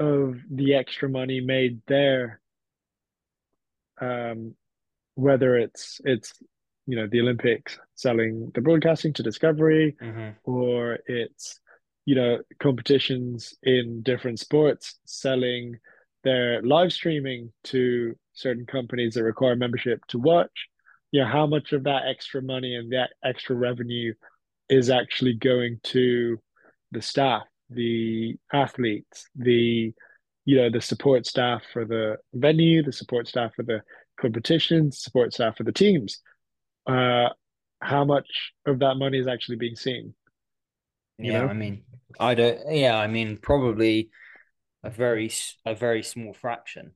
of the extra money made there, um, whether it's it's you know the Olympics selling the broadcasting to Discovery, hmm or it's you know competitions in different sports selling their live streaming to certain companies that require membership to watch. You know how much of that extra money and that extra revenue is actually going to the staff, the athletes, the you know the support staff for the venue, the support staff for the competitions, support staff for the teams. Uh, how much of that money is actually being seen? You Yeah. know? I mean, I don't. Yeah. I mean, probably a very a very small fraction.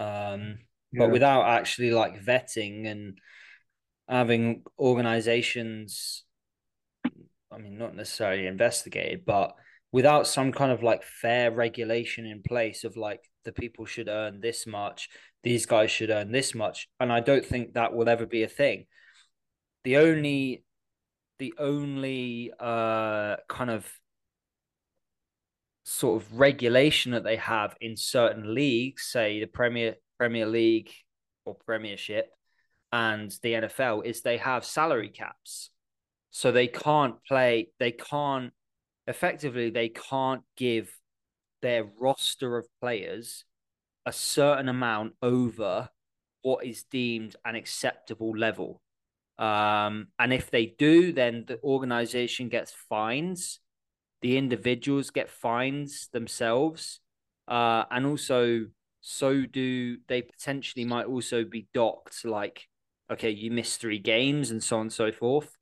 Um, but Yeah, without actually like vetting and having organizations I mean, not necessarily investigated, but without some kind of like fair regulation in place of like the people should earn this much, these guys should earn this much, and I don't think that will ever be a thing. The only, the only uh kind of sort of regulation that they have in certain leagues, say the Premier Premier League or Premiership and the NFL, is they have salary caps. So they can't play, they can't effectively, they can't give their roster of players a certain amount over what is deemed an acceptable level. Um, and if they do, then the organization gets fines, the individuals get fines themselves. Uh, and also, so do they potentially might also be docked, like, okay, you missed three games and so on and so forth.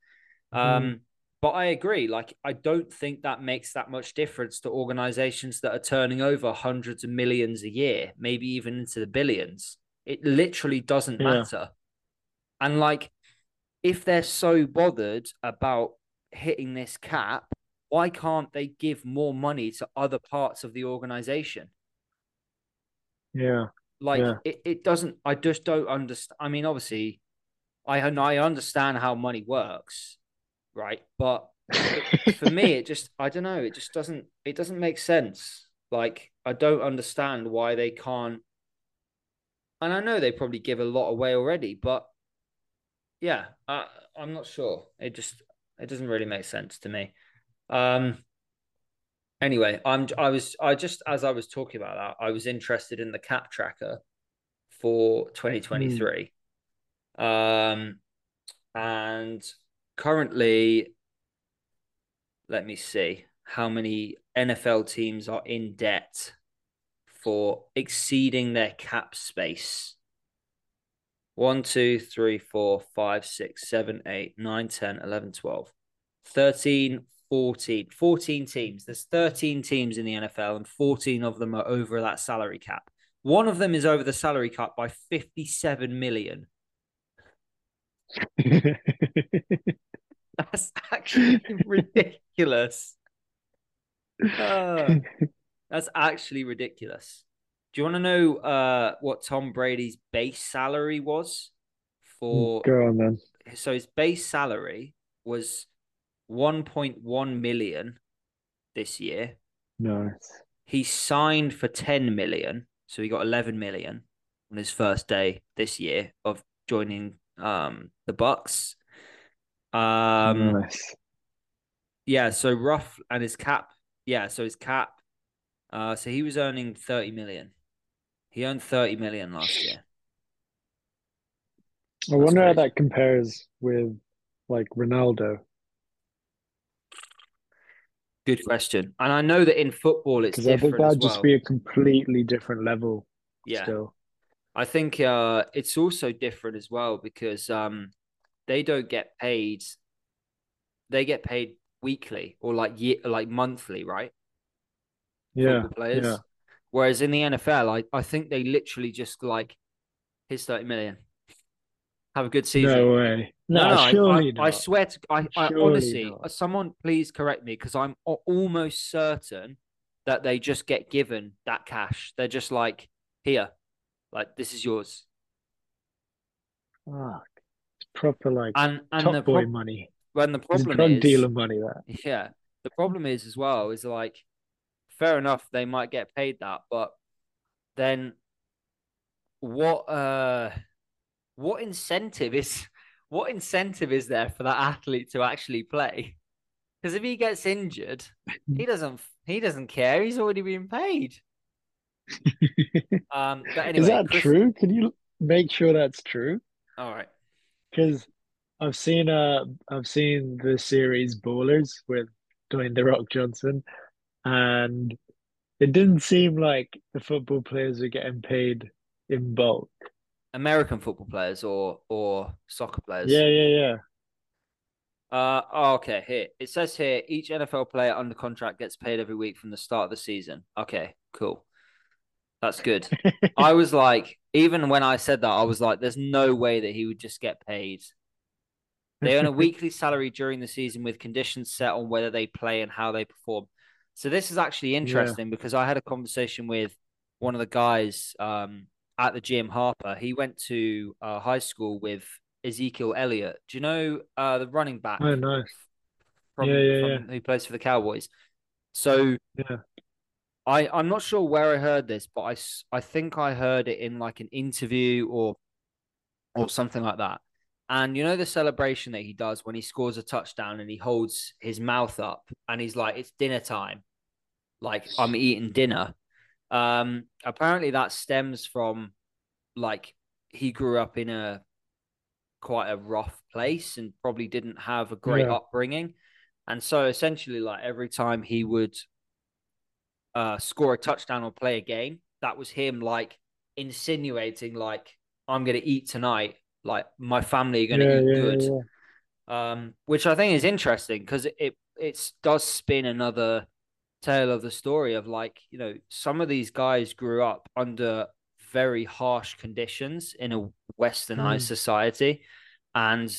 Mhm. Um, but I agree. Like, I don't think that makes that much difference to organizations that are turning over hundreds of millions a year, maybe even into the billions. It literally doesn't yeah, matter. And like, if they're so bothered about hitting this cap, why can't they give more money to other parts of the organization? yeah, Like, yeah, it, it doesn't, I just don't understand. I mean, obviously, I, I understand how money works, right? But it, for me, it just I don't know. It just doesn't it doesn't make sense. Like I don't understand why they can't. And I know they probably give a lot away already, but yeah, I, I'm not sure. It just it doesn't really make sense to me. Um. Anyway, I'm I was I just as I was talking about that, I was interested in the cap tracker for Mm. 2023. Um, and currently let me see how many NFL teams are in debt for exceeding their cap space. 1, 2, 3, 4, 5, 6, 7, 8, 9, 10, 11, 12. 13, 14, 14 teams. There's 13 teams in the NFL, and 14 of them are over that salary cap. One of them is over the salary cap by 57 million. That's actually ridiculous. Uh, that's actually ridiculous. Do you want to know uh, what Tom Brady's base salary was for? Go on then. So his base salary was 1.1 million this year. Nice. He signed for 10 million, so he got 11 million on his first day this year of joining um, the Bucs. Um, nice. Yeah, so rough and his cap. Yeah, so his cap. Uh, so he was earning 30 million. He earned 30 million last year. I wonder how that compares with like Ronaldo. Good question. And I know that in football it's different. I think that'd just be a completely different level. Yeah. Still. I think uh, it's also different as well because um, they don't get paid. They get paid weekly or like year, like monthly, right? Yeah. players. Yeah. Whereas in the NFL, I, I think they literally just like, here's 30 million. Have a good season. No way. No, no, surely I, I, I, swear to I, I honestly, not. someone please correct me because I'm almost certain that they just get given that cash. They're just like, here, like this is yours. Fuck. It's proper like and, and top the boy money. When the problem drug is dealer money that. Yeah. The problem is as well is like fair enough they might get paid that, but then what uh what incentive is what incentive is there for that athlete to actually play? Because if he gets injured, he doesn't he doesn't care. He's already been paid. um, but anyway, is that Chris... true? Can you make sure that's true? All right. Because I've seen uh I've seen the series Ballers with Dwayne the Rock Johnson, and it didn't seem like the football players were getting paid in bulk. American football players or or soccer players? Yeah, yeah, yeah. Uh, oh, okay. Here it says here each NFL player under contract gets paid every week from the start of the season. Okay, cool. That's good. I was like, even when I said that, I was like, there's no way that he would just get paid. They earn a weekly salary during the season with conditions set on whether they play and how they perform. So this is actually interesting yeah. because I had a conversation with one of the guys um, at the gym, Harper. He went to uh, high school with Ezekiel Elliott. Do you know uh, the running back? Oh, nice. From, yeah, yeah, from, yeah. Who plays for the Cowboys? So yeah, I I'm not sure where I heard this, but I I think I heard it in like an interview or or something like that. And you know the celebration that he does when he scores a touchdown and he holds his mouth up and he's like, "It's dinner time," like I'm eating dinner. Um, apparently that stems from like he grew up in a quite a rough place and probably didn't have a great yeah. upbringing. And so essentially, like every time he would uh, score a touchdown or play a game, that was him like insinuating, like, I'm going to eat tonight. Like, my family are going to yeah, eat yeah, good. Um, which I think is interesting because it, it, it does spin another tale of the story of like you know some of these guys grew up under very harsh conditions in a westernized mm. society and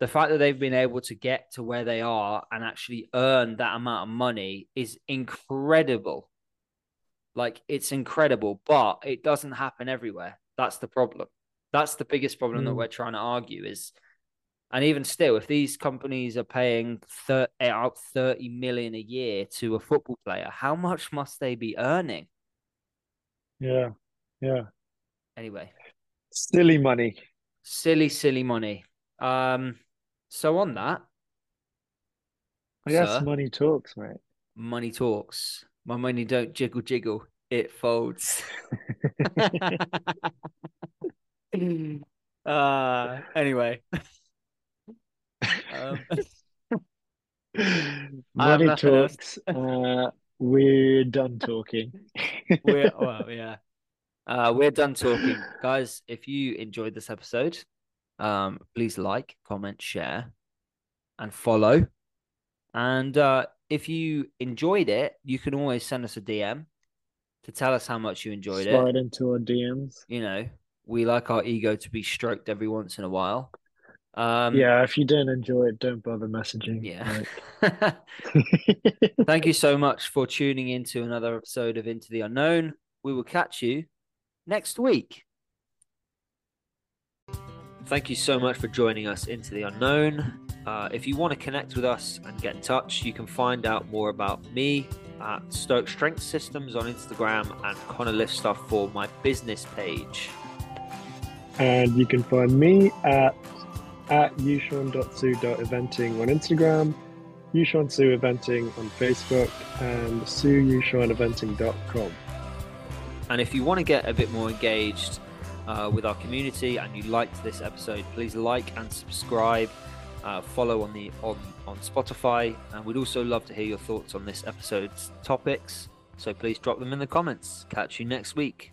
the fact that they've been able to get to where they are and actually earn that amount of money is incredible like it's incredible but it doesn't happen everywhere that's the problem that's the biggest problem mm. that we're trying to argue is and even still, if these companies are paying 30, out 30 million a year to a football player, how much must they be earning? Yeah. Yeah. Anyway. Silly money. Silly, silly money. Um, so on that. I guess sir, money talks, mate. Money talks. My money don't jiggle jiggle. It folds. uh anyway. Um, Money talks. Uh, we're done talking. we're well, yeah. Uh, we're done talking, guys. If you enjoyed this episode, um, please like, comment, share, and follow. And uh, if you enjoyed it, you can always send us a DM to tell us how much you enjoyed Slide it. Slide into our DMs. You know, we like our ego to be stroked every once in a while. Um, yeah, if you didn't enjoy it, don't bother messaging. Yeah. Thank you so much for tuning in to another episode of Into the Unknown. We will catch you next week. Thank you so much for joining us into the unknown. Uh, if you want to connect with us and get in touch, you can find out more about me at Stoic Strength Systems on Instagram and Connor Lift Stuff for my business page. And you can find me at at yuxuan.su.eventing on Instagram, Yuxuan Su Eventing on Facebook, and suyuxuaneventing.com. And if you want to get a bit more engaged uh, with our community and you liked this episode, please like and subscribe. Uh, follow on the on on Spotify, and we'd also love to hear your thoughts on this episode's topics. So please drop them in the comments. Catch you next week.